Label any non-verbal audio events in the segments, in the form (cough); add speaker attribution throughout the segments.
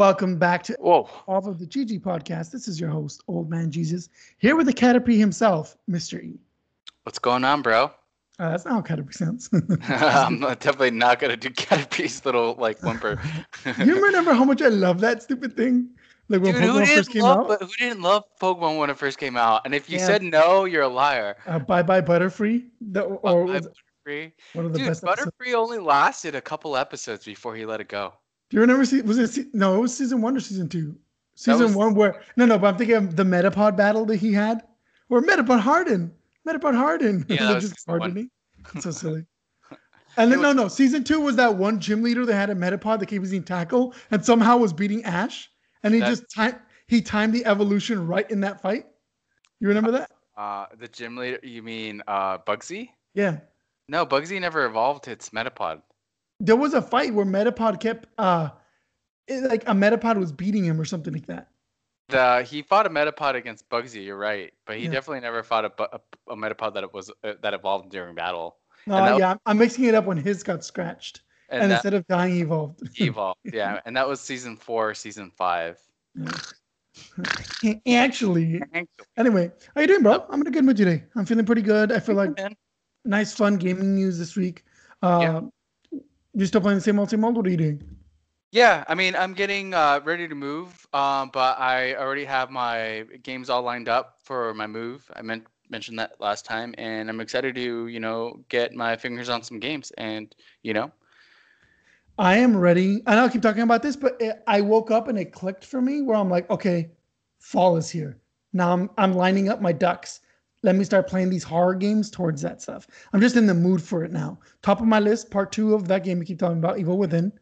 Speaker 1: Welcome back to
Speaker 2: Whoa.
Speaker 1: Off of the GG podcast. This is your host, Old Man Jesus, here with the Caterpie himself, Mr. E.
Speaker 2: What's going on, bro?
Speaker 1: Uh, that's not how Caterpie sounds. (laughs) (laughs)
Speaker 2: I'm definitely not gonna do Caterpie's little like whimper. (laughs)
Speaker 1: you remember how much I love that stupid thing? Like when
Speaker 2: Dude, who
Speaker 1: Pokemon first
Speaker 2: didn't
Speaker 1: came
Speaker 2: love
Speaker 1: out.
Speaker 2: but who didn't love Pokemon when it first came out? And if you
Speaker 1: Yeah.
Speaker 2: said no, you're a liar.
Speaker 1: Uh, bye bye Butterfree. The, or
Speaker 2: Bye,
Speaker 1: was
Speaker 2: Butterfree.
Speaker 1: one of the
Speaker 2: Dude,
Speaker 1: best episodes.
Speaker 2: Butterfree only lasted a couple episodes before he let it go.
Speaker 1: Do you remember? Was it se- no? It was season one or season two? Season
Speaker 2: was-
Speaker 1: one where no, no. But I'm thinking of the Metapod battle that he had, or Metapod Harden, Metapod Harden.
Speaker 2: Yeah,
Speaker 1: just hardening. It's so silly. (laughs) And then
Speaker 2: It
Speaker 1: no, no. Season two was that one gym leader that had a Metapod that kept using tackle and somehow was beating Ash, and he
Speaker 2: That-
Speaker 1: just time he timed the evolution right in that fight. You remember that?
Speaker 2: Uh, the gym leader, you mean uh, Bugsy?
Speaker 1: Yeah.
Speaker 2: No, Bugsy never evolved its Metapod.
Speaker 1: There was a fight where Metapod kept uh, it- like a Metapod was beating him or something like that.
Speaker 2: The he fought a Metapod against Bugsy. You're right, but he
Speaker 1: Yeah.
Speaker 2: definitely never fought a, a, a Metapod that was uh, that evolved during battle. That was-
Speaker 1: yeah, I'm- mixing it up when his got scratched.
Speaker 2: And,
Speaker 1: and
Speaker 2: that
Speaker 1: instead of dying, he evolved.
Speaker 2: evolved, yeah, (laughs) and that was season four, season five. (laughs)
Speaker 1: Actually, anyway, how you doing, bro? I'm in a good mood today. I'm feeling pretty good. I feel like nice, fun gaming news this week. Uh, You still playing the same old, same old? What are you doing?
Speaker 2: Yeah, I mean, I'm getting uh, ready to move, um, but I already have my games all lined up for my move. I meant mentioned that last time, and I'm excited to you know get my fingers on some games, and you know,
Speaker 1: I am ready. I know I keep talking about this, but it, I woke up and it clicked for me where I'm like, okay, fall is here. Now I'm I'm lining up my ducks. Let me start playing these horror games towards that stuff. I'm just in the mood for it now. Top of my list, part two of that game we keep talking about, Evil Within.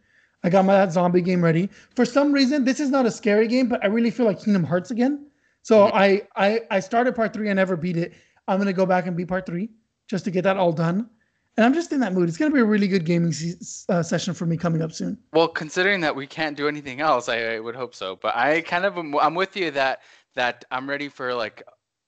Speaker 1: I got my that zombie game ready. For some reason, this is not a scary game, but I really feel like Kingdom Hearts again. So. I, I I started part three. I never beat it. I'm gonna go back and beat part three just to get that all done. And I'm just in that mood. It's gonna be a really good gaming se- uh, session for me coming up soon.
Speaker 2: well, considering that we can't do anything else, I, I would hope so. But I kind of am, I'm with you that that I'm ready for like.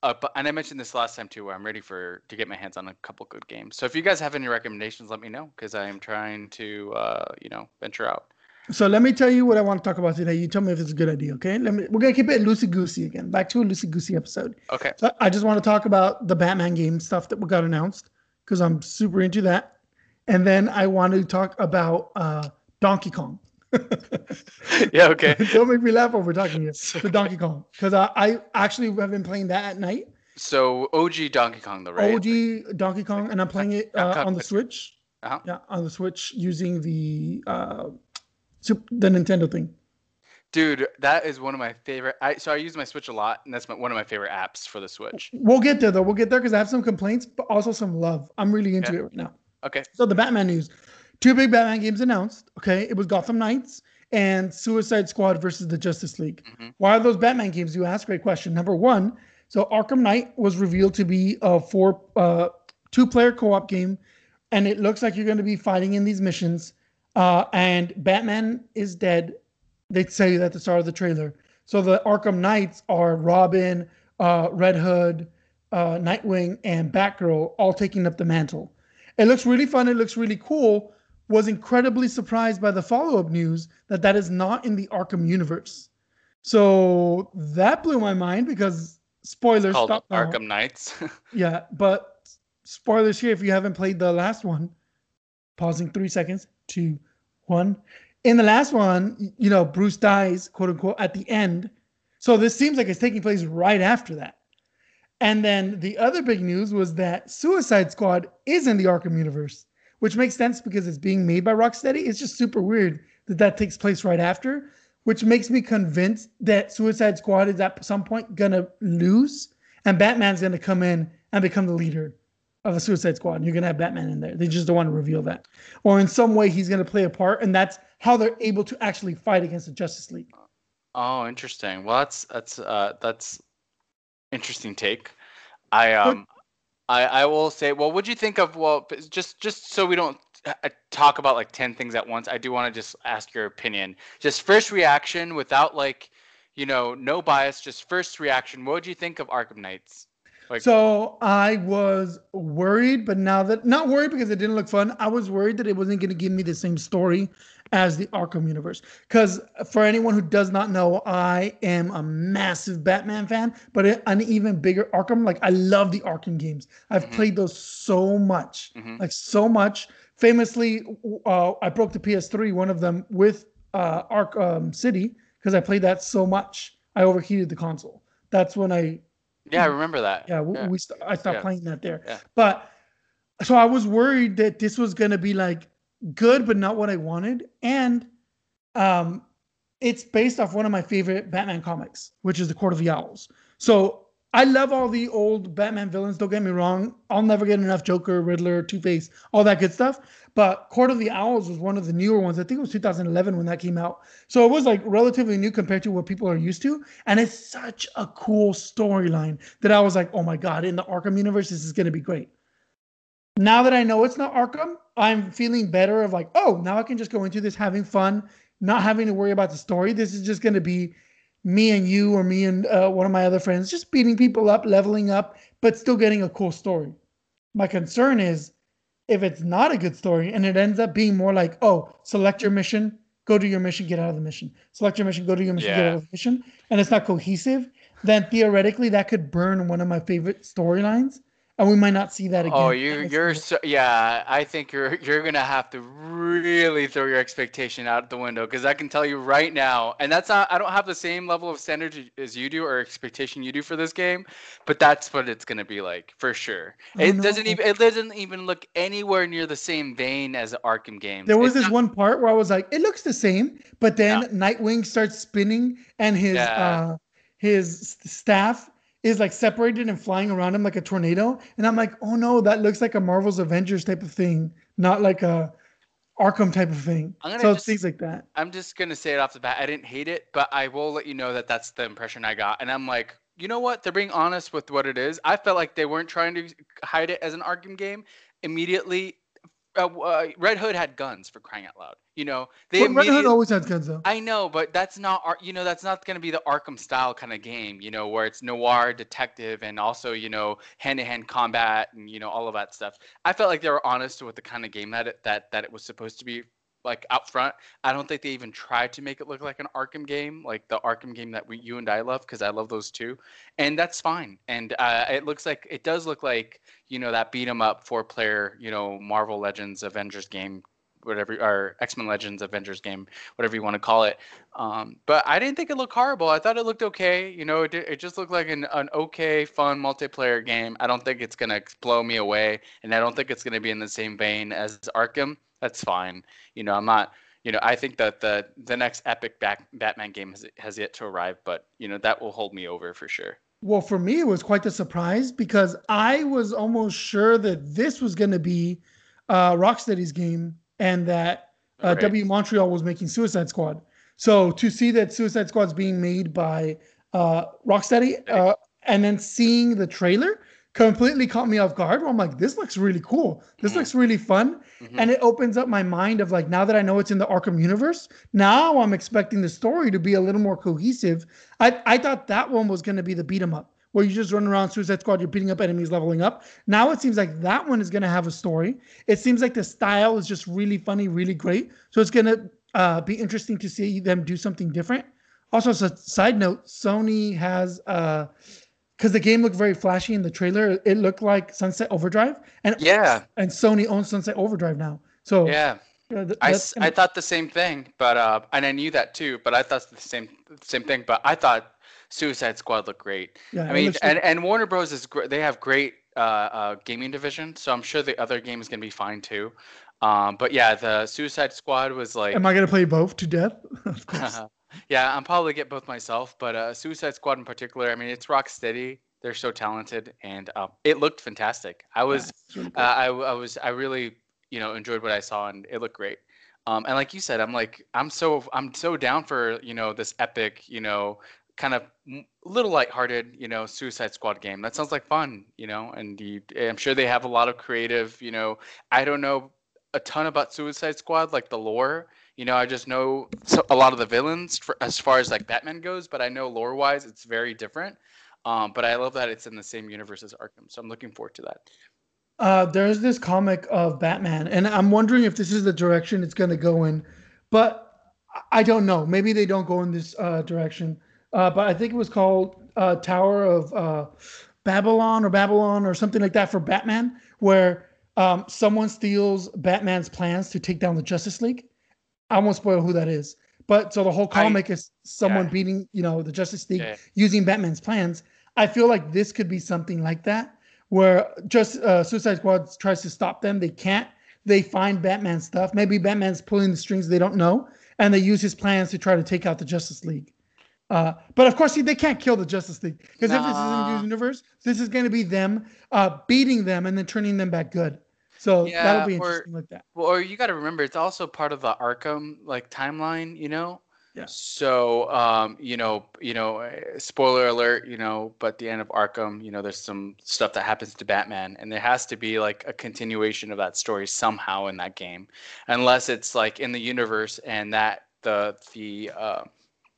Speaker 2: Uh, and I mentioned this last time too, where I'm ready for to get my hands on a couple good games. So if you guys have any recommendations, let me know because I am trying to, uh, you know, venture out.
Speaker 1: So let me tell you what I want to talk about today. You tell me if it's a good idea, okay? Let me. We're gonna keep it loosey goosey again. Back to a loosey goosey episode.
Speaker 2: Okay.
Speaker 1: So I just want to talk about the Batman game stuff that we got announced because I'm super into that, and then I want to talk about uh, Donkey Kong. (laughs)
Speaker 2: yeah. Okay. (laughs)
Speaker 1: Don't make me laugh over talking here. The Donkey Kong, because I, I actually have been playing that at night.
Speaker 2: So OG Donkey Kong, though, right?
Speaker 1: OG Donkey Kong, and I'm playing it uh, on the Switch.
Speaker 2: Uh-huh.
Speaker 1: Yeah, on the Switch using the uh, the Nintendo thing.
Speaker 2: Dude, that is one of my favorite. I so I use my Switch a lot, and that's my, one of my favorite apps for the Switch.
Speaker 1: We'll get there though. We'll get there because I have some complaints, but also some love. I'm really into
Speaker 2: Okay.
Speaker 1: it right now.
Speaker 2: Okay.
Speaker 1: So the Batman news. Two big Batman games announced. Okay. It was Gotham Knights and Suicide Squad versus the Justice League.
Speaker 2: Mhm.
Speaker 1: Why are those Batman games? You ask. Great question. Number one, so Arkham Knight was revealed to be a four uh two player co-op game, and it looks like you're gonna be fighting in these missions. Uh and Batman is dead. They tell you that at the start of the trailer. So the Arkham Knights are Robin, uh, Red Hood, uh, Nightwing, and Batgirl all taking up the mantle. It looks really fun. It looks really cool. Was incredibly surprised by the follow up news that that is not in the Arkham universe. So that blew my mind because spoilers.
Speaker 2: Called
Speaker 1: stop now.
Speaker 2: Arkham Knights. (laughs)
Speaker 1: Yeah, but spoilers here if you haven't played the last one. Pausing three seconds, two, one. In the last one, you know, Bruce dies, quote unquote, at the end. So this seems like it's taking place right after that. And then the other big news was that Suicide Squad is in the Arkham universe, which makes sense because it's being made by Rocksteady. It's just super weird that that takes place right after, which makes me convinced that Suicide Squad is at some point gonna lose, and Batman's gonna come in and become the leader of the Suicide Squad. And you're gonna have Batman in there. They just don't want to reveal that, or in some way he's gonna play a part, and that's how they're able to actually fight against the Justice League.
Speaker 2: oh, interesting. Well, that's that's uh that's interesting take. I um I I will say. Well, what'd you think of? Well, just just so we don't uh, uh, talk about like ten things at once. I do want to just ask your opinion. Just first reaction, without like, you know, no bias. Just first reaction. What would you think of Arkham Knights? Like-
Speaker 1: so I was worried, but now that not worried because it didn't look fun. I was worried that it wasn't going to give me the same story as the Arkham universe. Because for anyone who does not know, I am a massive Batman fan, but an even bigger Arkham. Like I love the Arkham games. I've
Speaker 2: Mhm.
Speaker 1: played those so much,
Speaker 2: Mhm.
Speaker 1: like so much. Famously, uh, I broke the PS3, one of them, with uh, Arkham City because I played that so much. I overheated the console. That's when I
Speaker 2: Yeah, I remember that.
Speaker 1: yeah, we, we st- I stopped
Speaker 2: Yeah.
Speaker 1: playing that there.
Speaker 2: Yeah.
Speaker 1: But so I was worried that this was gonna be like good, but not what I wanted. And um, it's based off one of my favorite Batman comics, which is the Court of the Owls. So I love all the old Batman villains. Don't get me wrong. I'll never get enough Joker, Riddler, Two Face, all that good stuff. But Court of the Owls was one of the newer ones. I think it was 2011 when that came out. So it was like relatively new compared to what people are used to. And it's such a cool storyline that I was like, oh my God, in the Arkham universe, this is going to be great. Now that I know it's not Arkham, I'm feeling better of like, oh, now I can just go into this having fun, not having to worry about the story. This is just going to be me and you or me and uh, one of my other friends just beating people up, leveling up, but still getting a cool story. My concern is if it's not a good story and it ends up being more like, oh, select your mission, go do your mission, get out of the mission. Select your mission, go do your mission, get out of the mission, and it's not cohesive, then theoretically that could burn one of my favorite storylines. And we might not see that again.
Speaker 2: Oh, you you're so yeah. I think you're you're gonna have to really throw your expectation out the window because I can tell you right now, and that's not. I don't have the same level of standard as you do or expectation you do for this game, but that's what it's gonna be like for sure.
Speaker 1: Oh,
Speaker 2: it doesn't even it doesn't even look anywhere near the same vein as the Arkham games.
Speaker 1: There was
Speaker 2: It's
Speaker 1: this
Speaker 2: not-
Speaker 1: one part where I was like, it looks the same, but then
Speaker 2: Yeah.
Speaker 1: Nightwing starts spinning and his
Speaker 2: Yeah.
Speaker 1: uh his staff is like separated and flying around him like a tornado. And I'm like, oh no, that looks like a Marvel's Avengers type of thing, not like a Arkham type of thing.
Speaker 2: I'm gonna
Speaker 1: So
Speaker 2: just-
Speaker 1: things like that.
Speaker 2: I'm just gonna say it off the bat. I didn't hate it, but I will let you know that that's the impression I got. And I'm like, you know what? They're being honest with what it is. I felt like they weren't trying to hide it as an Arkham game. Immediately, uh, uh, Red Hood had guns for crying out loud. You know, they
Speaker 1: But Red Hood always has guns though.
Speaker 2: I know, but that's not Ar- you know that's not going to be the Arkham style kind of game, you know, where it's noir detective and also you know hand to hand combat and you know all of that stuff. I felt like they were honest with the kind of game that it, that that it was supposed to be like out front. I don't think they even tried to make it look like an Arkham game, like the Arkham game that we you and I love because I love those too, and that's fine. And uh, it looks like it does look like you know that beat 'em up four player you know Marvel Legends Avengers game whatever or X-Men Legends Avengers game, whatever you want to call it. Um, but I didn't think it looked horrible. I thought it looked okay. You know, it, it just looked like an, an okay, fun multiplayer game. I don't think it's gonna blow me away, and I don't think it's gonna be in the same vein as Arkham. That's fine. You know, I'm not. You know, I think that the the next epic back, Batman game has has yet to arrive, but you know that will hold me over for sure.
Speaker 1: Well, for me, it was quite the surprise because I was almost sure that this was going to be uh, Rocksteady's game and that uh,
Speaker 2: Right.
Speaker 1: WB Montreal was making Suicide Squad. So to see that Suicide Squad's being made by uh, Rocksteady uh, and then seeing the trailer completely caught me off guard. Where I'm like, this looks really cool. This
Speaker 2: Mhm.
Speaker 1: looks really fun.
Speaker 2: Mhm.
Speaker 1: And it opens up my mind of like, now that I know it's in the Arkham universe, now I'm expecting the story to be a little more cohesive. I, I thought that one was going to be the beat 'em up where you just run around Suicide Squad, you're beating up enemies, leveling up. Now it seems like that one is going to have a story. It seems like the style is just really funny, really great. So it's going to uh, be interesting to see them do something different. Also, as a side note, Sony has uh because the game looked very flashy in the trailer. It looked like Sunset Overdrive, and
Speaker 2: Yeah,
Speaker 1: and Sony owns Sunset Overdrive now. So
Speaker 2: yeah.
Speaker 1: uh, th-
Speaker 2: I,
Speaker 1: that's
Speaker 2: thought the same thing, but uh, and I knew that too. But I thought the same same thing. But I thought Suicide Squad looked great.
Speaker 1: yeah,
Speaker 2: I mean, and, and Warner Bros is great. They have great uh, uh, gaming division, so I'm sure the other game is gonna be fine too. Um, but yeah, the Suicide Squad was like,
Speaker 1: am I gonna play both to death? (laughs) of course. (laughs)
Speaker 2: yeah, I'm probably get both myself. But uh, Suicide Squad in particular, I mean, it's Rocksteady. They're so talented, and um, it looked fantastic. I was
Speaker 1: Yeah, really
Speaker 2: uh. I, I was I really you know enjoyed what I saw and it looked great. Um, and like you said, I'm like I'm so I'm so down for you know this epic you know kind of little lighthearted you know Suicide Squad game. That sounds like fun, you know. And you, I'm sure they have a lot of creative. You know, I don't know a ton about Suicide Squad like the lore. You know, I just know a lot of the villains for, as far as like Batman goes, but I know lore wise it's very different. Um, but I love that it's in the same universe as Arkham, so I'm looking forward to that.
Speaker 1: Uh, there's this comic of Batman, and I'm wondering if this is the direction it's going to go in, but I don't know. Maybe they don't go in this uh, direction. Uh, but I think it was called uh, Tower of uh, Babylon or Babylon or something like that for Batman, where um, someone steals Batman's plans to take down the Justice League. I won't spoil who that is, but so the whole comic I, is someone yeah. beating, you know, the Justice League yeah. using Batman's plans. I feel like this could be something like that, where just uh, Suicide Squad tries to stop them, they can't. They find Batman stuff. Maybe Batman's pulling the strings they don't know, and they use his plans to try to take out the Justice League. Uh, but of course, see, they can't kill the Justice League because nah. if this is in the universe, this is going to be them uh, beating them and then turning them back good. So yeah, that'll be interesting
Speaker 2: or,
Speaker 1: like that.
Speaker 2: Well, or you got to remember, it's also part of the Arkham like timeline, you know.
Speaker 1: Yeah.
Speaker 2: So, um, you know, you know, eh, spoiler alert, you know, but the end of Arkham, you know, there's some stuff that happens to Batman, and there has to be like a continuation of that story somehow in that game, unless it's like in the universe and that the the uh,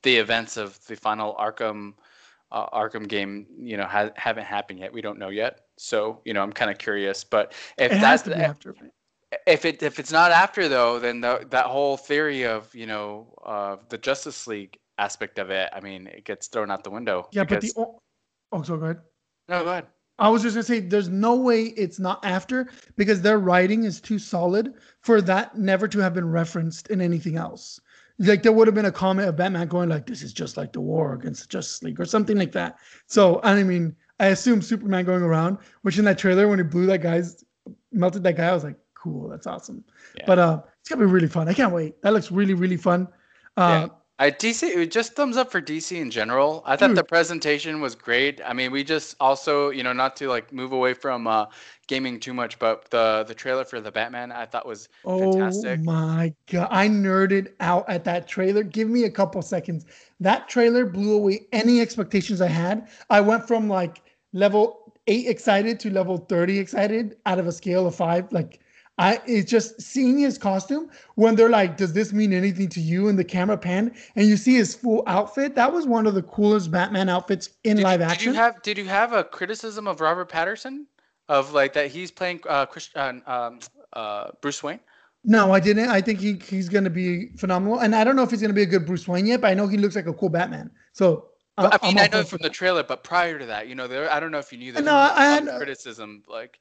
Speaker 2: the events of the final Arkham uh, Arkham game, you know, ha- haven't happened yet. We don't know yet. So, you know, I'm kind of curious. But if it that's after. If it if it's not after though, then the, that whole theory of you know uh, the Justice League aspect of it, I mean, it gets thrown out the window.
Speaker 1: Yeah, because... but the oh, so go ahead.
Speaker 2: No, go ahead.
Speaker 1: I was just gonna say, there's no way it's not after because their writing is too solid for that never to have been referenced in anything else like there would have been a comment of Batman going like, "This is just like the war against the Justice League" or something like that. So I mean, I assume Superman going around, which in that trailer when he blew that guy's melted that guy, I was like, "Cool, that's awesome." Yeah. But uh, it's gonna be really fun. I can't wait. That looks really really fun. Uh, yeah.
Speaker 2: I DC just thumbs up for DC in general. I thought Dude. the presentation was great. I mean, we just also, you know, not to like move away from uh, gaming too much, but the the trailer for the Batman I thought was fantastic.
Speaker 1: Oh my god, I nerded out at that trailer. Give me a couple seconds. That trailer blew away any expectations I had. I went from like level 8 excited to level 30 excited out of a scale of 5 like I it's just seeing his costume when they're like, "Does this mean anything to you?" And the camera pan, and you see his full outfit. That was one of the coolest Batman outfits in
Speaker 2: did,
Speaker 1: live action.
Speaker 2: Did you have Did you have a criticism of Robert Pattinson of like that he's playing uh, Christian, uh, um, uh, Bruce Wayne?
Speaker 1: No, I didn't. I think he he's gonna be phenomenal, and I don't know if he's gonna be a good Bruce Wayne yet, but I know he looks like a cool Batman. So.
Speaker 2: But, I mean, I know from the trailer, but prior to that, you know, there. I don't know if you knew that.
Speaker 1: No, I had
Speaker 2: criticism like.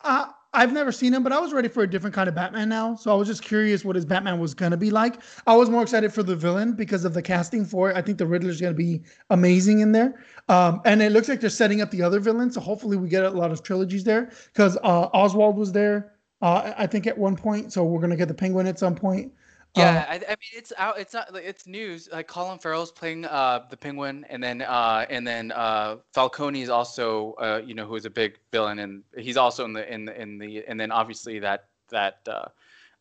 Speaker 1: Uh, I've never seen him, but I was ready for a different kind of Batman now. So I was just curious what his Batman was gonna be like. I was more excited for the villain because of the casting for it. I think the Riddler's gonna be amazing in there. Um, and it looks like they're setting up the other villains. So hopefully we get a lot of trilogies there because uh, Oswald was there. Uh, I think at one point. So we're gonna get the Penguin at some point.
Speaker 2: Yeah, uh, I, I, mean it's out. It's not like it's news. Like Colin Farrell's playing uh, the Penguin, and then uh, and then uh, Falcone is also uh, you know who is a big villain, and he's also in the in the in the and then obviously that that uh,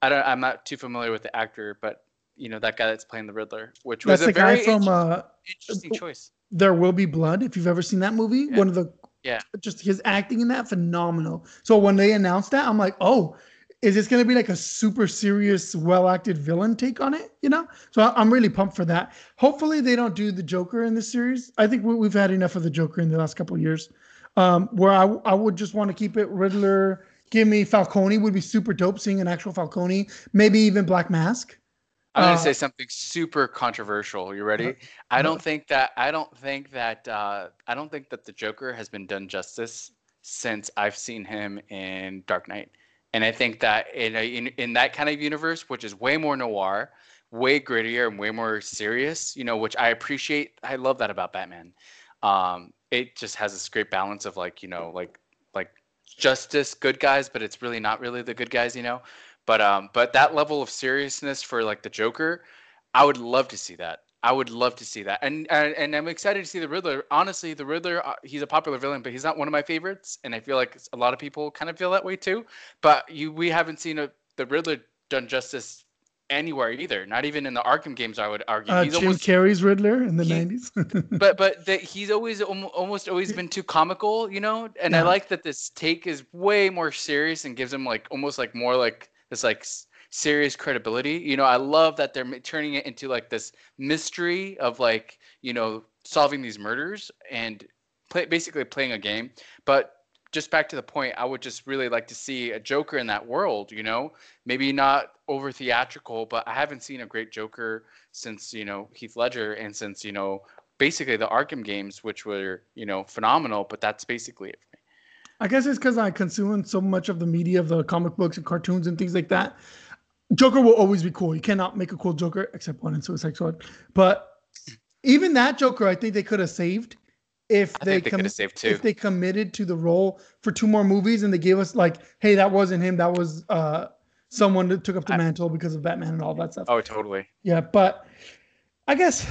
Speaker 2: I don't I'm not too familiar with the actor, but you know that guy that's playing the Riddler, which was a very from, uh, interesting choice.
Speaker 1: There will be blood. If you've ever seen that movie,
Speaker 2: yeah.
Speaker 1: one of the
Speaker 2: yeah,
Speaker 1: just his acting in that phenomenal. So when they announced that, I'm like, oh, is this going to be like a super serious, well acted villain take on it? You know, so I'm really pumped for that. Hopefully, they don't do the Joker in this series. I think we've had enough of the Joker in the last couple of years. Um, where I, I would just want to keep it Riddler. Give me Falcone would be super dope seeing an actual Falcone, maybe even Black Mask.
Speaker 2: I'm gonna uh, say something super controversial. You ready? I don't think that I don't think that uh, I don't think that the Joker has been done justice since I've seen him in Dark Knight. And I think that in, a, in in that kind of universe, which is way more noir, way grittier, and way more serious, you know, which I appreciate. I love that about Batman. Um, it just has this great balance of like, you know, like like justice, good guys, but it's really not really the good guys, you know. But um, but that level of seriousness for like the Joker, I would love to see that. I would love to see that, and and, and I'm excited to see the Riddler. Honestly, the Riddler, uh, he's a popular villain, but he's not one of my favorites, and I feel like a lot of people kind of feel that way too. But you, we haven't seen a, the Riddler done justice anywhere either. Not even in the Arkham games, I would argue.
Speaker 1: Uh, he's Jim almost, Carrey's Riddler in the he, 90s. (laughs)
Speaker 2: but but the, he's always almost always been too comical, you know. And yeah. I like that this take is way more serious and gives him like almost like more like this like serious credibility. You know, I love that they're turning it into like this mystery of like, you know, solving these murders and play, basically playing a game. But just back to the point, I would just really like to see a Joker in that world. You know, maybe not over theatrical, but I haven't seen a great Joker since you know Heath Ledger and since you know basically the Arkham games, which were you know phenomenal. But that's basically it for me.
Speaker 1: I guess it's because I consume so much of the media of the comic books and cartoons and things like that. Joker will always be cool. You cannot make a cool Joker except one in Suicide Squad. But even that Joker, I think they could have saved if they,
Speaker 2: they
Speaker 1: com-
Speaker 2: could saved too.
Speaker 1: if they committed to the role for two more movies and they gave us like, hey, that wasn't him, that was uh someone that took up the
Speaker 2: I-
Speaker 1: mantle because of Batman and all that stuff.
Speaker 2: Oh, totally.
Speaker 1: Yeah, but I guess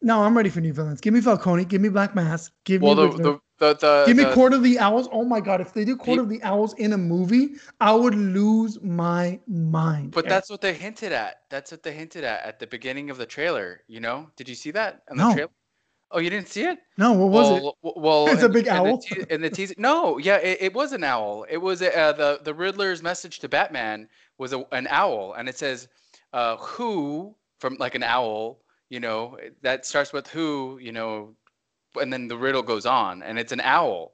Speaker 1: no, I'm ready for new villains. Give me Falcone, give me Black Mask, give
Speaker 2: Well,
Speaker 1: me
Speaker 2: the the the, the
Speaker 1: Give me
Speaker 2: the-
Speaker 1: Court of the Owls. Oh my god, if they do Court of the Owls in a movie, I would lose my mind.
Speaker 2: But
Speaker 1: Eric.
Speaker 2: that's what they hinted at. That's what they hinted at at the beginning of the trailer. You know? Did you see that in the
Speaker 1: No.
Speaker 2: trailer? Oh, you didn't see it?
Speaker 1: no, what was it?
Speaker 2: well, w- Well, (laughs)
Speaker 1: It's a
Speaker 2: in-
Speaker 1: big
Speaker 2: in the
Speaker 1: owl?
Speaker 2: te- In the teaser, no, yeah, it, it was an owl. It was uh, the the Riddler's message to Batman was a, an owl, and it says, uh, "Who?" from like an owl. You know, that starts with "Who?" You know, and then the riddle goes on, and it's an owl.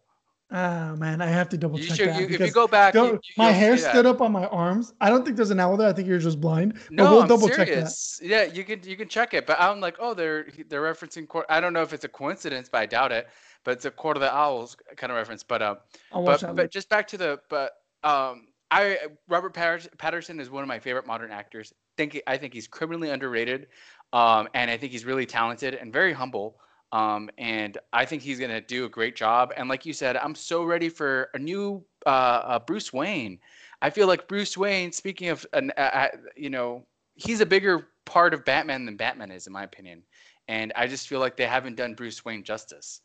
Speaker 1: Oh man, I have to double
Speaker 2: You
Speaker 1: check
Speaker 2: should,
Speaker 1: that
Speaker 2: you, if you go back, you, you-
Speaker 1: my hair stood up on my arms. I don't think there's an owl there. I think you're just blind. But
Speaker 2: No,
Speaker 1: we'll
Speaker 2: I'm
Speaker 1: double check that.
Speaker 2: Yeah, you can you can check it, but I'm like, oh, they're they're referencing. Court. I don't know if it's a coincidence, but I doubt it. But it's a Court of the Owls kind of reference. But uh,
Speaker 1: I'll
Speaker 2: but but just back to the but um, I Robert Pattinson is one of my favorite modern actors. Think I think he's criminally underrated, um, and I think he's really talented and very humble. Um, and I think he's gonna do a great job. And like you said, I'm so ready for a new uh, uh, Bruce Wayne. I feel like Bruce Wayne. Speaking of, an, uh, you know, he's a bigger part of Batman than Batman is, in my opinion. And I just feel like they haven't done Bruce Wayne justice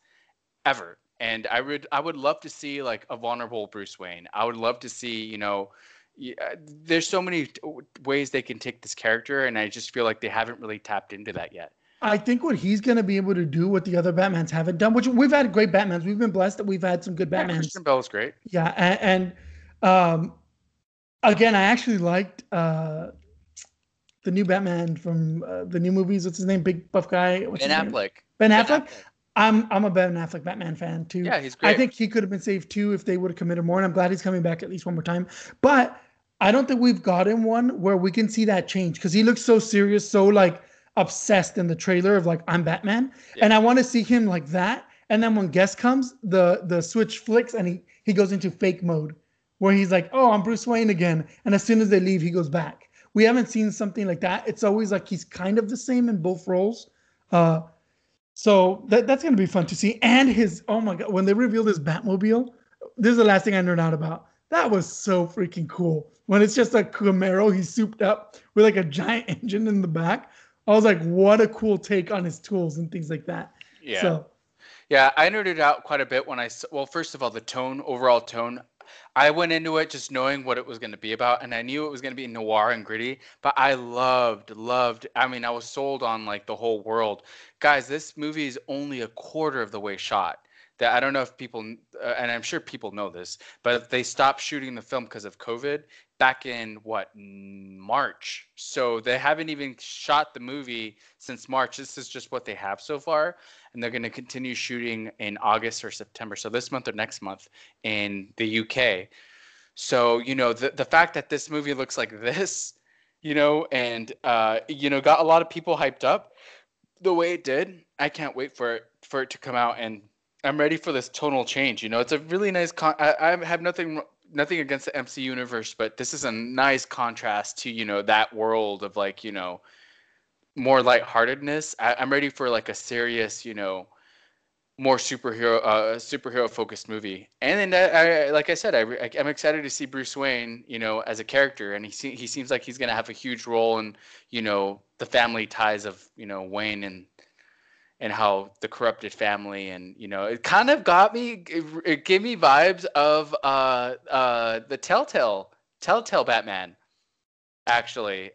Speaker 2: ever. And I would I would love to see like a vulnerable Bruce Wayne. I would love to see, you know, uh, there's so many ways they can take this character, and I just feel like they haven't really tapped into that yet.
Speaker 1: I think what he's gonna be able to do what the other Batmans haven't done, which we've had great Batmans. We've been blessed that we've had some good
Speaker 2: Yeah,
Speaker 1: Batmans.
Speaker 2: Christian Bale is great.
Speaker 1: Yeah, and, and um, again, I actually liked uh, the new Batman from uh, the new movies. What's his name? Big buff guy. What's
Speaker 2: Ben
Speaker 1: his name?
Speaker 2: Affleck.
Speaker 1: Ben Affleck. I'm I'm a Ben Affleck Batman fan too.
Speaker 2: Yeah, he's great.
Speaker 1: I think he could have been saved too if they would have committed more. And I'm glad he's coming back at least one more time. But I don't think we've gotten one where we can see that change because he looks so serious, so like obsessed in the trailer of like I'm Batman,
Speaker 2: Yeah.
Speaker 1: and I want to see him like that. And then when guest comes, the the switch flicks and he he goes into fake mode where he's like, "Oh, I'm Bruce Wayne again," and as soon as they leave, he goes back. We haven't seen something like that. It's always like he's kind of the same in both roles. Uh, so that, that's gonna be fun to see. And his oh my god, when they revealed his Batmobile, this is the last thing I nerd out about. That was so freaking cool. When it's just a Camaro, he's souped up with like a giant (laughs) engine in the back. I was like, what a cool take on his tools and things like that.
Speaker 2: Yeah.
Speaker 1: So
Speaker 2: Yeah, I nerded out quite a bit when I well, first of all, the tone, overall tone. I went into it just knowing what it was going to be about, and I knew it was going to be noir and gritty. But I loved, loved. I mean, I was sold on like the whole world, guys. This movie is only a quarter of the way shot. That I don't know if people, uh, and I'm sure people know this, but they stopped shooting the film because of COVID back in what March. So they haven't even shot the movie since March. This is just what they have so far and they're going to continue shooting in August or September. So this month or next month in the UK. So you know the the fact that this movie looks like this, you know, and uh, you know got a lot of people hyped up the way it did. I can't wait for it for it to come out, and I'm ready for this tonal change. You know, it's a really nice. Con- I, I have nothing nothing against the MC universe, but this is a nice contrast to you know that world of like you know more lightheartedness. I, I'm ready for like a serious, you know, more superhero, uh, superhero focused movie. And then, I, I, like I said, I, I, am excited to see Bruce Wayne, you know, as a character, and he se- he seems like he's gonna have a huge role in, you know, the family ties of you know Wayne and and how the corrupted family and you know it kind of got me it, it gave me vibes of uh uh the telltale telltale batman actually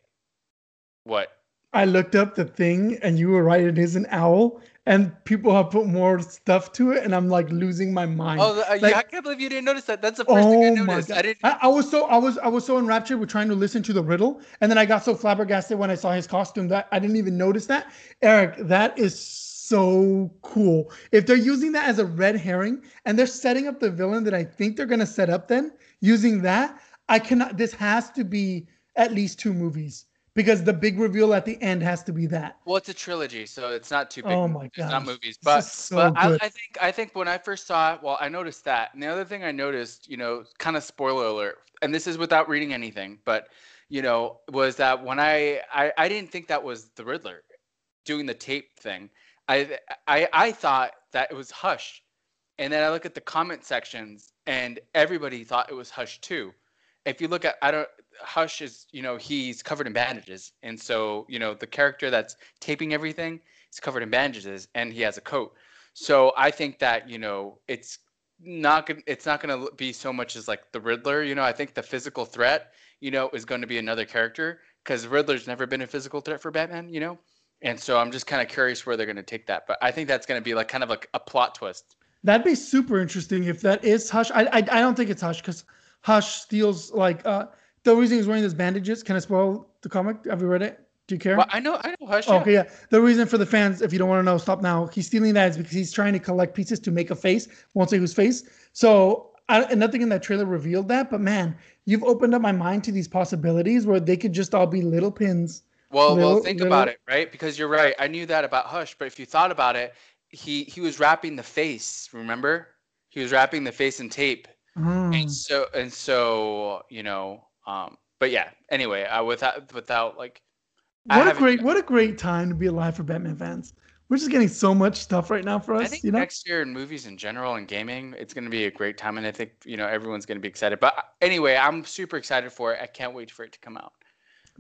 Speaker 2: what
Speaker 1: I looked up the thing and you were right, it is an owl. And people have put more stuff to it, and I'm like losing my mind.
Speaker 2: Oh, uh,
Speaker 1: Like-
Speaker 2: yeah, I can't believe you didn't notice that. That's the first thing I
Speaker 1: Oh
Speaker 2: noticed. I didn't.
Speaker 1: I, I was so I was I was so enraptured with trying to listen to the riddle, and then I got so flabbergasted when I saw his costume that I didn't even notice that. Eric, that is so cool. If they're using that as a red herring and they're setting up the villain that I think they're gonna set up, then using that, I cannot. This has to be at least two movies because the big reveal at the end has to be that.
Speaker 2: Well, it's a trilogy, so it's not too big.
Speaker 1: Oh my
Speaker 2: It's not movies, but,
Speaker 1: so
Speaker 2: but I. I think I think when I first saw it, well, I noticed that, and the other thing I noticed, you know, kind of spoiler alert, and this is without reading anything, but you know, was that when I I, I didn't think that was the Riddler doing the tape thing. I I I thought that it was Hush, and then I look at the comment sections, and everybody thought it was Hush too. If you look at I don't Hush is you know he's covered in bandages, and so you know the character that's taping everything is covered in bandages, and he has a coat. So I think that you know it's not gonna it's not gonna be so much as like the Riddler. You know I think the physical threat you know is going to be another character because Riddler's never been a physical threat for Batman. You know. And so I'm just kind of curious where they're going to take that, but I think that's going to be like kind of like a plot twist.
Speaker 1: That'd be super interesting if that is Hush. I I, I don't think it's Hush because Hush steals like uh the reason he's wearing those bandages. Can I spoil the comic? Have you read it? Do you care?
Speaker 2: Well, I know, I know, Hush.
Speaker 1: Oh,
Speaker 2: yeah.
Speaker 1: okay, yeah. The reason for the fans, if you don't want to know, stop now. He's stealing that is because he's trying to collect pieces to make a face. Won't say whose face. So, I, and nothing in that trailer revealed that. But man, you've opened up my mind to these possibilities where they could just all be little pins.
Speaker 2: Well, well, think
Speaker 1: little-
Speaker 2: about it, right? Because you're right. I knew that about Hush, but if you thought about it, he he was wrapping the face. Remember, he was wrapping the face in tape,
Speaker 1: Hmm.
Speaker 2: and so and so you know. Um, but yeah. Anyway, I without without like.
Speaker 1: What a great, what a great time to be alive for Batman fans. We're just getting so much stuff right now for
Speaker 2: I
Speaker 1: us.
Speaker 2: think
Speaker 1: You know,
Speaker 2: next year in movies in general and gaming, it's going to be a great time, and I think you know everyone's going to be excited. But uh, anyway, I'm super excited for it. I can't wait for it to come out.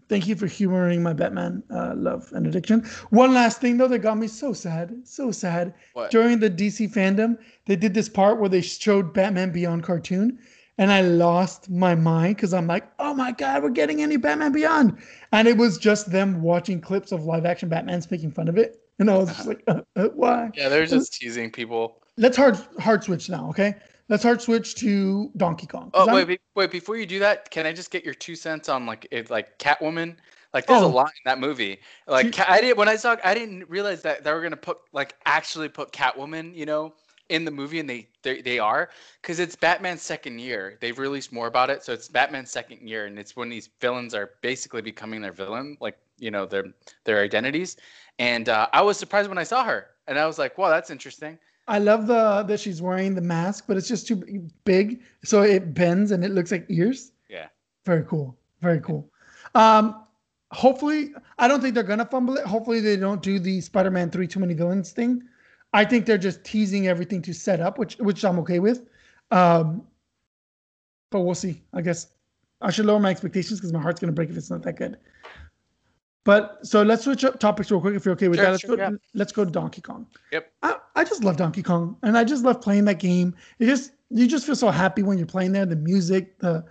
Speaker 1: Thank you for humoring my Batman uh, love and addiction. One last thing though that got me so sad, so sad.
Speaker 2: What?
Speaker 1: during the DC fandom, they did this part where they showed Batman Beyond cartoon, and I lost my mind because I'm like, oh my god, we're getting any Batman Beyond, and it was just them watching clips of live action Batman's making fun of it, and I was just (laughs) like, uh, uh, why?
Speaker 2: Yeah, they're just teasing people.
Speaker 1: Let's hard hard switch now, okay? Let's hard switch to Donkey Kong.
Speaker 2: Oh wait, be- wait! Before you do that, can I just get your two cents on like if like Catwoman? Like, there's
Speaker 1: Oh.
Speaker 2: a lot in that movie. Like,
Speaker 1: She-
Speaker 2: I didn't when I saw, I didn't realize that they were gonna put like actually put Catwoman, you know, in the movie, and they they, they are because it's Batman's second year. They've released more about it, so it's Batman's second year, and it's when these villains are basically becoming their villain, like you know their their identities. And uh, I was surprised when I saw her, and I was like, wow, that's interesting.
Speaker 1: I love the that she's wearing the mask, but it's just too big, so it bends and it looks like ears.
Speaker 2: Yeah.
Speaker 1: Very cool. Very cool. Um, hopefully, I don't think they're gonna fumble it. Hopefully, they don't do the Spider-Man three too many villains thing. I think they're just teasing everything to set up, which which I'm okay with. Um, but we'll see. I guess I should lower my expectations because my heart's gonna break if it's not that good. But so let's switch up topics real quick if you're okay with
Speaker 2: Sure,
Speaker 1: that. Let's
Speaker 2: sure,
Speaker 1: go.
Speaker 2: yeah.
Speaker 1: Let's go to Donkey Kong.
Speaker 2: Yep.
Speaker 1: I, I just love Donkey Kong, and I just love playing that game. It just you just feel so happy when you're playing there. The music, the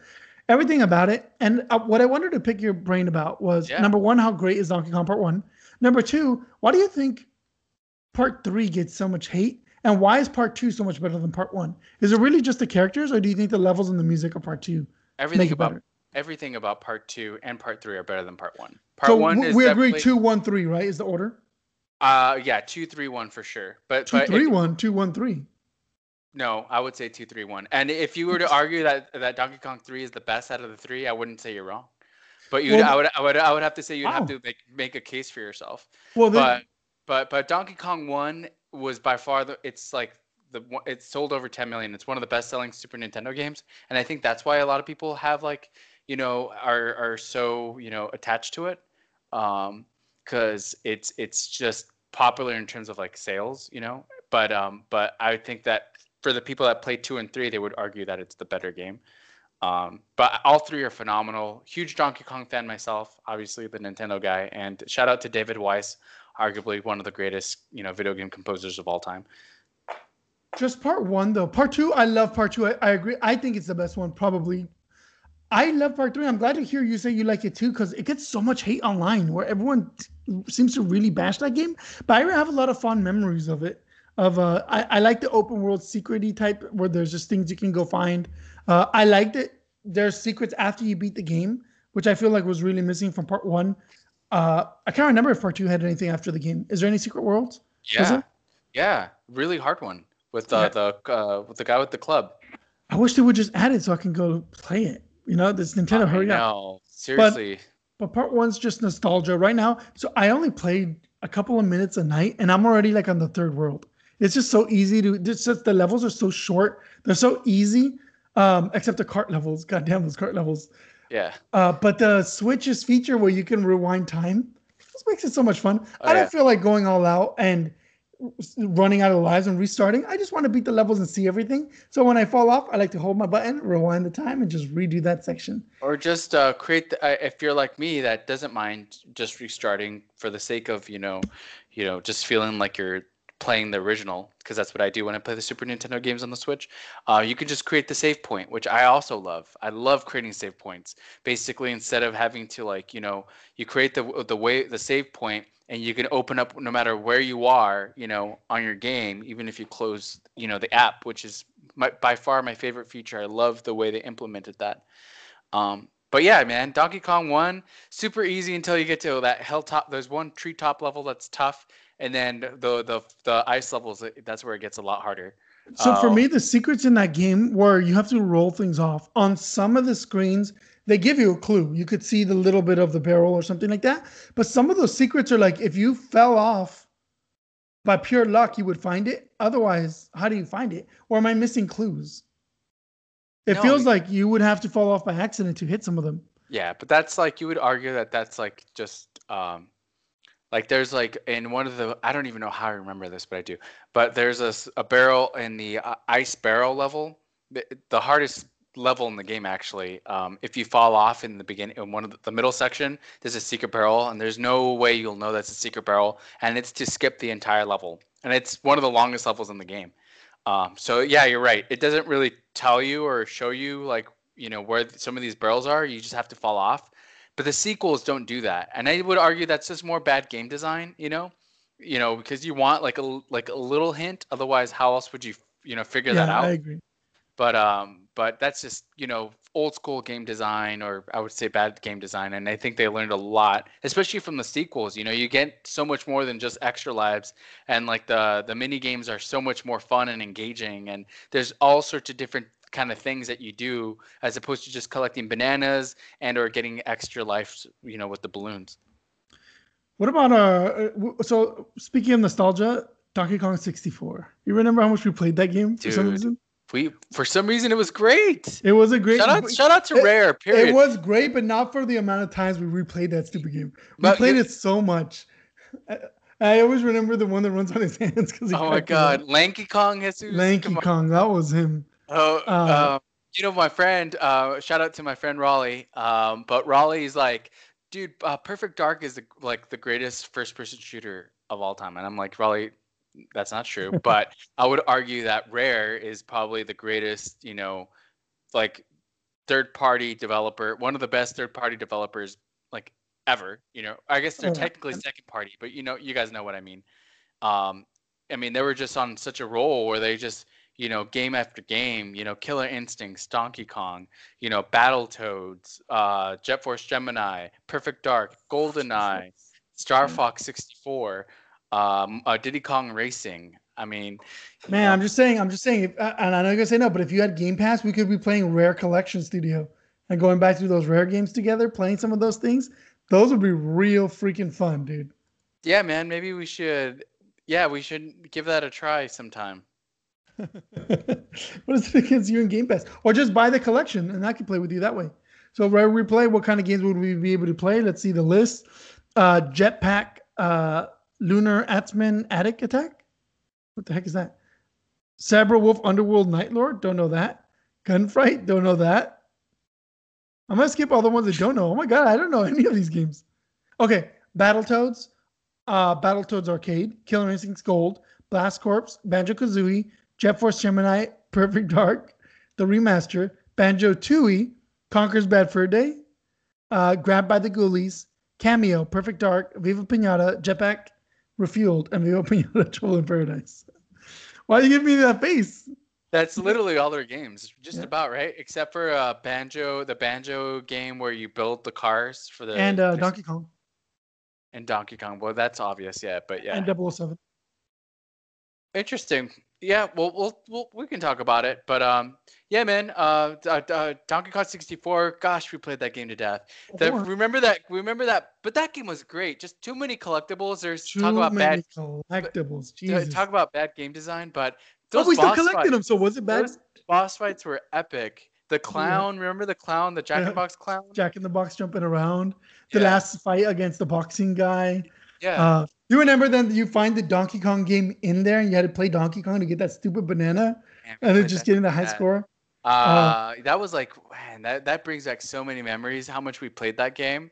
Speaker 1: everything about it. And uh, what I wanted to pick your brain about was
Speaker 2: Yeah.
Speaker 1: number one, how great is Donkey Kong Part One? Number two, why do you think Part Three gets so much hate? And why is Part Two so much better than Part One? Is it really just the characters, or do you think the levels and the music of Part Two
Speaker 2: Everything
Speaker 1: make it
Speaker 2: about
Speaker 1: better?
Speaker 2: Everything about part two and part three are better than part one. Part
Speaker 1: So
Speaker 2: one
Speaker 1: we agree two, one, three, right? Is the order
Speaker 2: Uh, yeah, two, three, one for sure. But
Speaker 1: two,
Speaker 2: but
Speaker 1: three,
Speaker 2: if-
Speaker 1: one, two, one, three?
Speaker 2: no, I would say two, three, one. And if you were to argue that that Donkey Kong three is the best out of the three, I wouldn't say you're wrong. But you,
Speaker 1: Well-
Speaker 2: I would, I would, I would have to say you'd
Speaker 1: Wow.
Speaker 2: have to make make a case for yourself.
Speaker 1: Well, then,
Speaker 2: But but but Donkey Kong one was by far the. It's like the it's sold over 10 million. It's one of the best selling Super Nintendo games, and I think that's why a lot of people have like you know are are so you know attached to it, um, because it's it's just popular in terms of like sales, you know. But um, but I think that for the people that play two and three, they would argue that it's the better game. Um, but all three are phenomenal. Huge Donkey Kong fan myself, obviously the Nintendo guy, and shout out to David Wise, arguably one of the greatest you know video game composers of all time.
Speaker 1: Just part one though. Part two, I love part two. I, I agree. I think it's the best one, probably. I love part three. I'm glad to hear you say you like it too, because it gets so much hate online where everyone t- seems to really bash that game. But I have a lot of fond memories of it. Of uh, I, I like the open world secrety type where there's just things you can go find. Uh, I liked it. There's secrets after you beat the game, which I feel like was really missing from part one. Uh, I can't remember if part two had anything after the game. Is there any secret worlds?
Speaker 2: Yeah, yeah, really hard one with the
Speaker 1: Yeah.
Speaker 2: the uh, with the guy with the club.
Speaker 1: I wish they would just add it so I can go play it. You know, this Nintendo
Speaker 2: I
Speaker 1: hurry up.
Speaker 2: Seriously.
Speaker 1: But part one's just nostalgia right now. So I only played a couple of minutes a night, and I'm already like on the third world. It's just so easy to. It's just the levels are so short. They're so easy, um, except the cart levels. (laughs) God damn those cart levels.
Speaker 2: yeah.
Speaker 1: Uh, but the Switch's feature where you can rewind time, this makes it so much fun.
Speaker 2: Oh,
Speaker 1: I don't
Speaker 2: yeah.
Speaker 1: feel like going all out and running out of lives and restarting. I just want to beat the levels and see everything. So when I fall off, I like to hold my button, rewind the time, and just redo that section.
Speaker 2: Or just uh, create. The, uh, if you're like me, that doesn't mind just restarting for the sake of you know, you know, just feeling like you're playing the original because that's what I do when I play the Super Nintendo games on the Switch. Uh, you can just create the save point, which I also love. I love creating save points. Basically, instead of having to like you know, you create the the way the save point and you can open up no matter where you are, you know, on your game, even if you close, you know, the app, which is my, by far my favorite feature. I love the way they implemented that. Um, but yeah, man, Donkey Kong One, super easy until you get to that hilltop. There's one treetop level that's tough, and then the the the ice levels. That's where it gets a lot harder.
Speaker 1: So for
Speaker 2: Oh.
Speaker 1: me, the secrets in that game where you have to roll things off on some of the screens, they give you a clue. You could see the little bit of the barrel or something like that. But some of those secrets are like if you fell off by pure luck, you would find it. Otherwise, how do you find it? Or am I missing clues? It
Speaker 2: No,
Speaker 1: feels like you would have to fall off by accident to hit some of them.
Speaker 2: Yeah, but that's like you would argue that that's like just um like there's like in one of the I don't even know how I remember this, but I do. But there's a, a barrel in the uh, ice barrel level, the, the hardest level in the game actually. Um, if you fall off in the beginning in one of the, the middle section, there's a secret barrel, and there's no way you'll know that's a secret barrel, and it's to skip the entire level, and it's one of the longest levels in the game. Um, so yeah, you're right. It doesn't really tell you or show you like you know where some of these barrels are. You just have to fall off. But the sequels don't do that, and I would argue that's just more bad game design. You know, you know because you want like a like a little hint. Otherwise, how else would you you know figure that
Speaker 1: yeah,
Speaker 2: out?
Speaker 1: I agree.
Speaker 2: but um but that's just you know old school game design or i would say bad game design and i think they learned a lot especially from the sequels you know you get so much more than just extra lives and like the the mini games are so much more fun and engaging and there's all sorts of different kind of things that you do as opposed to just collecting bananas and or getting extra lives you know with the balloons
Speaker 1: What about uh? So speaking of nostalgia, Donkey Kong 64. You remember how much we played that game for some reason?
Speaker 2: we for some reason it was great
Speaker 1: It was a great.
Speaker 2: shout out shout out to
Speaker 1: it-
Speaker 2: rare period
Speaker 1: It was great, but not for the amount of times we replayed that stupid game. We
Speaker 2: But
Speaker 1: played it so much. I, I always remember the one that runs on his (laughs) hands because
Speaker 2: oh my god lanky kong Jesus,
Speaker 1: Lanky. Kong, that was him.
Speaker 2: Oh,
Speaker 1: Uh,
Speaker 2: um, you know, my friend, uh, shout out to my friend Raleigh. Um, but Raleigh's like, dude, uh, Perfect Dark is the, like the greatest first person shooter of all time. And I'm like, Raleigh, that's not true. (laughs) but I would argue that Rare is probably the greatest, you know, like third party developer, one of the best third party developers like ever. You know, I guess they're
Speaker 1: Oh,
Speaker 2: technically second party, but you know, you guys know what I mean. Um, I mean, they were just on such a roll where they just, you know, game after game, you know, Killer Instincts, Donkey Kong, you know, Battletoads, uh, Jet Force Gemini, Perfect Dark, GoldenEye, Star Fox 64, um, uh, Diddy Kong Racing. I mean,
Speaker 1: Man,
Speaker 2: know,
Speaker 1: I'm just saying, I'm just saying, if, uh, and I know you're gonna say no, but if you had Game Pass, we could be playing Rare Collection Studio and going back through those Rare games together, playing some of those things. Those would be real freaking fun, dude.
Speaker 2: yeah, man, maybe we should, yeah, we should give that a try sometime. (laughs)
Speaker 1: what is it against you in Game Pass? Or just buy the collection and I can play with you that way. So Rare Replay, what kind of games would we be able to play? Let's see the list. Uh, Jetpac, uh, Lunar Jetman Atic Atac. What the heck is that? Sabre Wulf Underwurlde Knight Lore. Don't know that. Gunfight. Don't know that. I'm gonna skip all the ones that don't know. Oh my god, I don't know any of these games. Okay, Battletoads, uh, Battletoads Arcade, Killer Instincts Gold, Blast Corps, Banjo Kazooie, Jet Force Gemini, Perfect Dark, the remaster, Banjo Tooie, Conker's Bad Fur Day, uh, Grabbed by the Ghoulies, Kameo, Perfect Dark, Viva Pinata, Jetpac, Refueled, and Viva (laughs) Pinata Trouble in Paradise. Why are you give me that face?
Speaker 2: That's literally all their games, just
Speaker 1: Yeah.
Speaker 2: about right, except for uh, Banjo, the Banjo game where you build the cars for the
Speaker 1: And uh, Donkey Kong
Speaker 2: and Donkey Kong. Well, that's obvious, yeah, but yeah,
Speaker 1: and 007.
Speaker 2: Interesting. Yeah, well, we'll, we'll we can talk about it, but um, yeah, man. Uh, uh, uh Donkey Kong 64. Gosh, we played that game to death. The, remember that? Remember that? But that game was great. Just too many collectibles. There's
Speaker 1: Too
Speaker 2: talk about
Speaker 1: many
Speaker 2: bad.
Speaker 1: collectibles.
Speaker 2: uh,
Speaker 1: Jesus.
Speaker 2: Talk about bad game design, but
Speaker 1: oh,
Speaker 2: those
Speaker 1: we still collected
Speaker 2: fights,
Speaker 1: them. So was it bad?
Speaker 2: Boss fights were epic. The clown, remember the clown, the Jack in the Box clown?
Speaker 1: Jack in the Box jumping around. The
Speaker 2: Yeah.
Speaker 1: last fight against the boxing guy.
Speaker 2: Yeah.
Speaker 1: Uh, you remember then you find the Donkey Kong game in there and you had to play Donkey Kong to get that stupid banana and then just getting the high
Speaker 2: bad.
Speaker 1: score.
Speaker 2: Uh, that was like, man, that, that brings back so many memories. How much we played that game.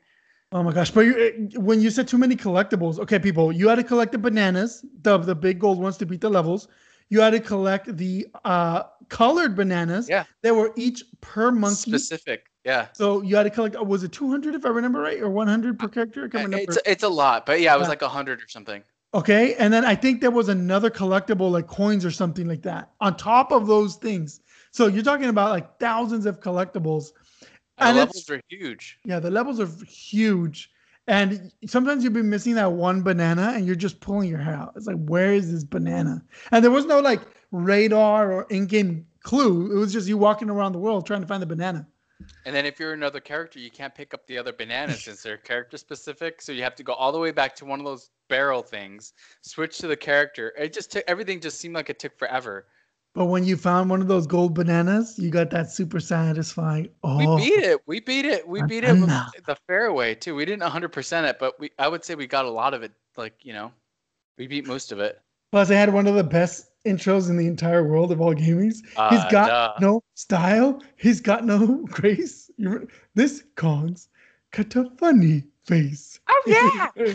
Speaker 1: Oh my gosh! But you, when you said too many collectibles, okay, people, you had to collect the bananas, the the big gold ones to beat the levels. You had to collect the uh, colored bananas.
Speaker 2: Yeah.
Speaker 1: They were each per monkey.
Speaker 2: Specific. Yeah.
Speaker 1: So you had to collect. uh, Was it 200 if I remember right, or 100 per character? I can't.
Speaker 2: It's it's a lot, but yeah, it was
Speaker 1: Yeah.
Speaker 2: like a hundred or something.
Speaker 1: Okay, and then I think there was another collectible like coins or something like that on top of those things. So you're talking about like thousands of collectibles.
Speaker 2: And
Speaker 1: And
Speaker 2: the levels were huge.
Speaker 1: Yeah, the levels are huge. And sometimes you'll be missing that one banana and you're just pulling your hair out. It's like, where is this banana? And there was no like radar or in game clue. It was just you walking around the world trying to find the banana.
Speaker 2: And then if you're another character, you can't pick up the other bananas since they're character specific. So you have to go all the way back to one of those barrel things, switch to the character. It just took everything just seemed like it took forever.
Speaker 1: But when you found one of those gold bananas, you got that super satisfying. Oh,
Speaker 2: We beat it. We beat it. We beat it the fair way too. We didn't 100% it, but we I would say we got a lot of it. Like you know, we beat most of it.
Speaker 1: Plus, I had one of the best intros in the entire world of all gamings. he's got
Speaker 2: duh.
Speaker 1: no style. He's got no (laughs) grace. You re- this Kong's got a funny face.
Speaker 2: Oh (laughs) yeah.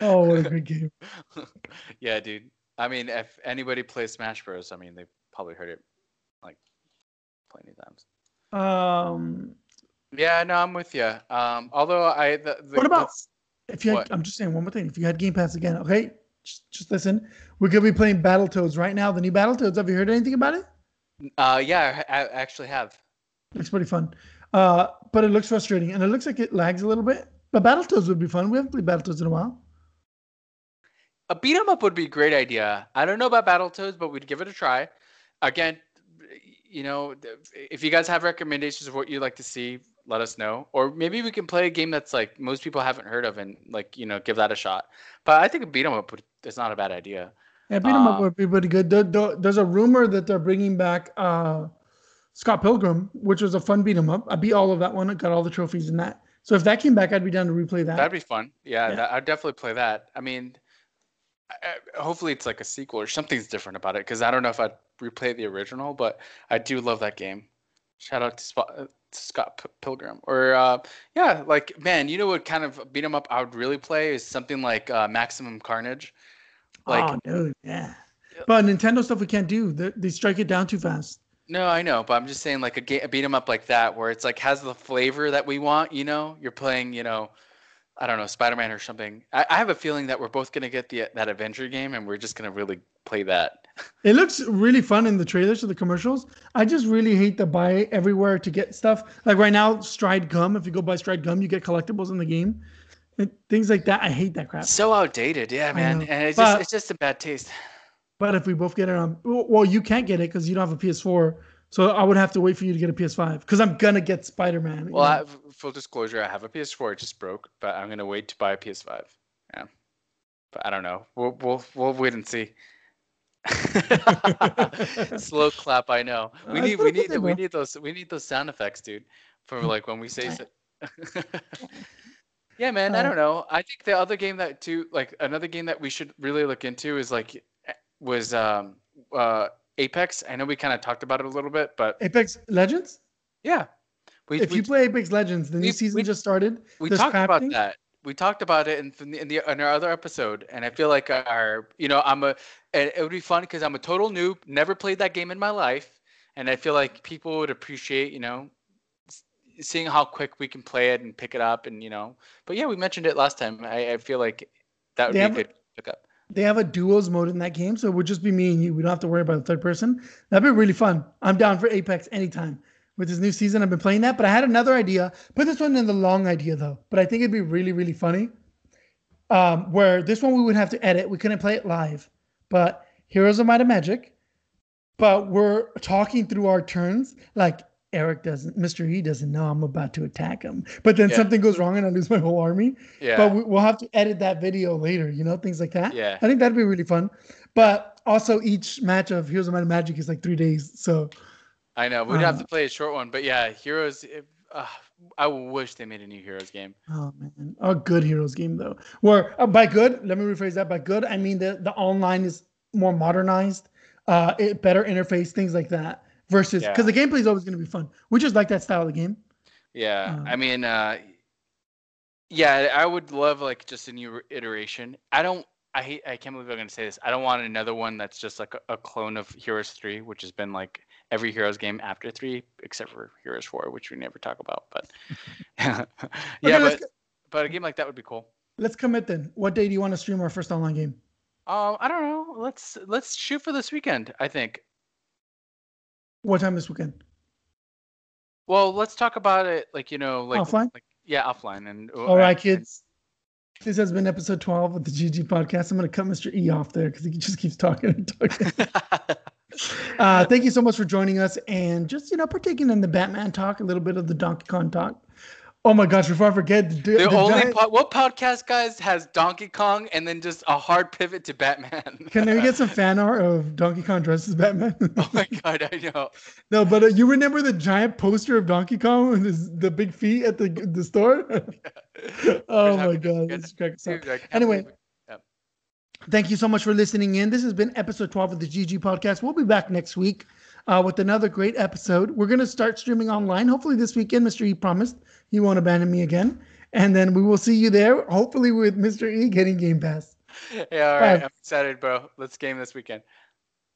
Speaker 1: oh, what a great game. (laughs)
Speaker 2: yeah, dude. I mean, if anybody plays Smash Bros, I mean, they probably heard it like plenty of times.
Speaker 1: Um,
Speaker 2: Yeah, no, I'm with you. Um, although I, the, the,
Speaker 1: what about
Speaker 2: let's-
Speaker 1: if you? Had,
Speaker 2: what?
Speaker 1: I'm just saying one more thing. If you had Game Pass again, okay, just, just listen. We're gonna be playing Battletoads right now. The new Battletoads. Have you heard anything about it?
Speaker 2: Uh, yeah, I, I actually have.
Speaker 1: Looks pretty fun. Uh, but it looks frustrating, and it looks like it lags a little bit. But Battletoads would be fun. We haven't played Battletoads in a while.
Speaker 2: A beat 'em up would be a great idea. I don't know about Battletoads, but we'd give it a try. Again, you know, if you guys have recommendations of what you'd like to see, let us know. Or maybe we can play a game that's like most people haven't heard of and like you know give that a shot. But I think a beat 'em up is not a bad idea.
Speaker 1: Yeah, beat 'em up
Speaker 2: Um,
Speaker 1: would be pretty good. There- there- there's a rumor that they're bringing back uh, Scott Pilgrim, which was a fun beat 'em up. I beat all of that one. I got all the trophies in that. So if that came back, I'd be down to replay that.
Speaker 2: That'd be fun. Yeah,
Speaker 1: Yeah.
Speaker 2: That, I'd definitely play that. I mean, I- I- hopefully it's like a sequel or something's different about it because I don't know if I'd replay the original, but I do love that game. Shout out to, Spot, uh, Scott P- Pilgrim. Or uh, yeah, like man, you know what kind of beat 'em up I would really play is something like uh, Maximum Carnage. Like
Speaker 1: oh, dude, yeah. But Nintendo stuff we can't do. They, they strike it down too fast.
Speaker 2: no, I know, but I'm just saying like a, ga- a beat 'em up like that where it's like has the flavor that we want. You know, you're playing, you know. I don't know, Spider-Man or something. I, I have a feeling that we're both gonna get the that Avenger game, and we're just gonna really play that.
Speaker 1: It looks really fun in the trailers or the commercials. I just really hate to buy everywhere to get stuff. Like right now, Stride Gum. If you go buy Stride Gum, you get collectibles in the game. And things like that. I hate that crap.
Speaker 2: So outdated, yeah, man, and it's
Speaker 1: but-
Speaker 2: just it's just a bad taste.
Speaker 1: But if we both get it on, well, you can't get it because you don't have a PS4. So I would have to wait for you to get a PS5 because I'm gonna get Spider Man.
Speaker 2: Well, I, f- full disclosure, I have a PS4, it just broke, but I'm gonna wait to buy a PS5. Yeah, but I don't know. We'll we'll we'll wait and see. (laughs) Slow clap, I know. (laughs) We
Speaker 1: Uh,
Speaker 2: need we need we need those we need those sound effects, dude, for like when we say. So- (laughs) yeah, man. I
Speaker 1: Uh,
Speaker 2: don't know. I think the other game that too, like another game that we should really look into is like eh, was um uh Apex. I know we kind of talked about it a little bit, but
Speaker 1: Apex Legends.
Speaker 2: yeah. We,
Speaker 1: If
Speaker 2: we,
Speaker 1: you play Apex Legends, the new
Speaker 2: we-
Speaker 1: season
Speaker 2: we-
Speaker 1: just started.
Speaker 2: we
Speaker 1: There's
Speaker 2: talked about that. We talked about it in in the in our other episode, and I feel like our you know I'm a and it would be fun because I'm a total noob, never played that game in my life, and I feel like people would appreciate you know seeing how quick we can play it and pick it up, and you know. But yeah, we mentioned it last time. I, I feel like that would
Speaker 1: They
Speaker 2: be a
Speaker 1: have
Speaker 2: good pickup.
Speaker 1: They have a duos mode in that game, so it would just be me and you. We don't have to worry about the third person. That'd be really fun. I'm down for Apex anytime. With this new season, I've been playing that, but I had another idea. Put this one in the long idea though. But I think it'd be really, really funny. Um, where this one we would have to edit. We couldn't play it live. But Heroes of Might and Magic, but we're talking through our turns. Like Eric doesn't, Mr. E doesn't know I'm about to attack him, but then
Speaker 2: Yeah.
Speaker 1: something goes wrong and I lose my whole army.
Speaker 2: Yeah.
Speaker 1: But we, we'll have to edit that video later, you know, things like that.
Speaker 2: yeah.
Speaker 1: I think that'd be really fun. But also, each match of Heroes of Might and Magic is like three days. So
Speaker 2: I know. We'd have
Speaker 1: Uh,
Speaker 2: to play a short one, but yeah, Heroes. Uh, I wish they made a new Heroes game.
Speaker 1: Oh man, a good Heroes game though. Where uh, by good, let me rephrase that. By good, I mean the the online is more modernized, uh, it, better interface, things like that. Versus because
Speaker 2: Yeah.
Speaker 1: the gameplay is always going to be fun. We just like that style of game.
Speaker 2: Yeah,
Speaker 1: Uh,
Speaker 2: I mean, uh, yeah, I would love like just a new iteration. I don't. I hate. I can't believe I'm gonna say this. I don't want another one that's just like a, a clone of Heroes Three, which has been like every Heroes game after three, except for Heroes Four, which we never talk about. But (laughs) yeah,
Speaker 1: Okay,
Speaker 2: but but a game like that would be cool.
Speaker 1: Let's commit then. What day do you want to stream our first online game?
Speaker 2: Um, I don't know. Let's let's shoot for this weekend. I think.
Speaker 1: What time this weekend?
Speaker 2: Well, let's talk about it. Like you know, like
Speaker 1: Offline?
Speaker 2: Like, yeah, offline. And
Speaker 1: All right, kids. This has been episode 12 of the GG podcast. I'm going to cut Mr. E off there because he just keeps talking and talking. (laughs) Uh, thank you so much for joining us and just you know partaking in the Batman talk, a little bit of the Donkey Kong talk. Oh my gosh! Before I forget, the,
Speaker 2: The,
Speaker 1: the
Speaker 2: only
Speaker 1: giant-
Speaker 2: po- what podcast guys has Donkey Kong and then just a hard pivot to Batman.
Speaker 1: can we get some (laughs) fan art of Donkey Kong dressed as Batman? (laughs)
Speaker 2: oh my god, I know.
Speaker 1: no, but uh, you remember the giant poster of Donkey Kong with his, the big feet at the the store? (laughs) oh my god!
Speaker 2: Good-
Speaker 1: this cracks up.
Speaker 2: Dude,
Speaker 1: Anyway. Thank you so much for listening in. This has been episode 12 of the GG podcast. We'll be back next week uh, with another great episode. We're going to start streaming online. Hopefully, this weekend, Mr. E promised he won't abandon me again. And then we will see you there, hopefully, with Mr. E getting Game Pass.
Speaker 2: Yeah, all right.
Speaker 1: Bye.
Speaker 2: I'm excited, bro. Let's game this weekend.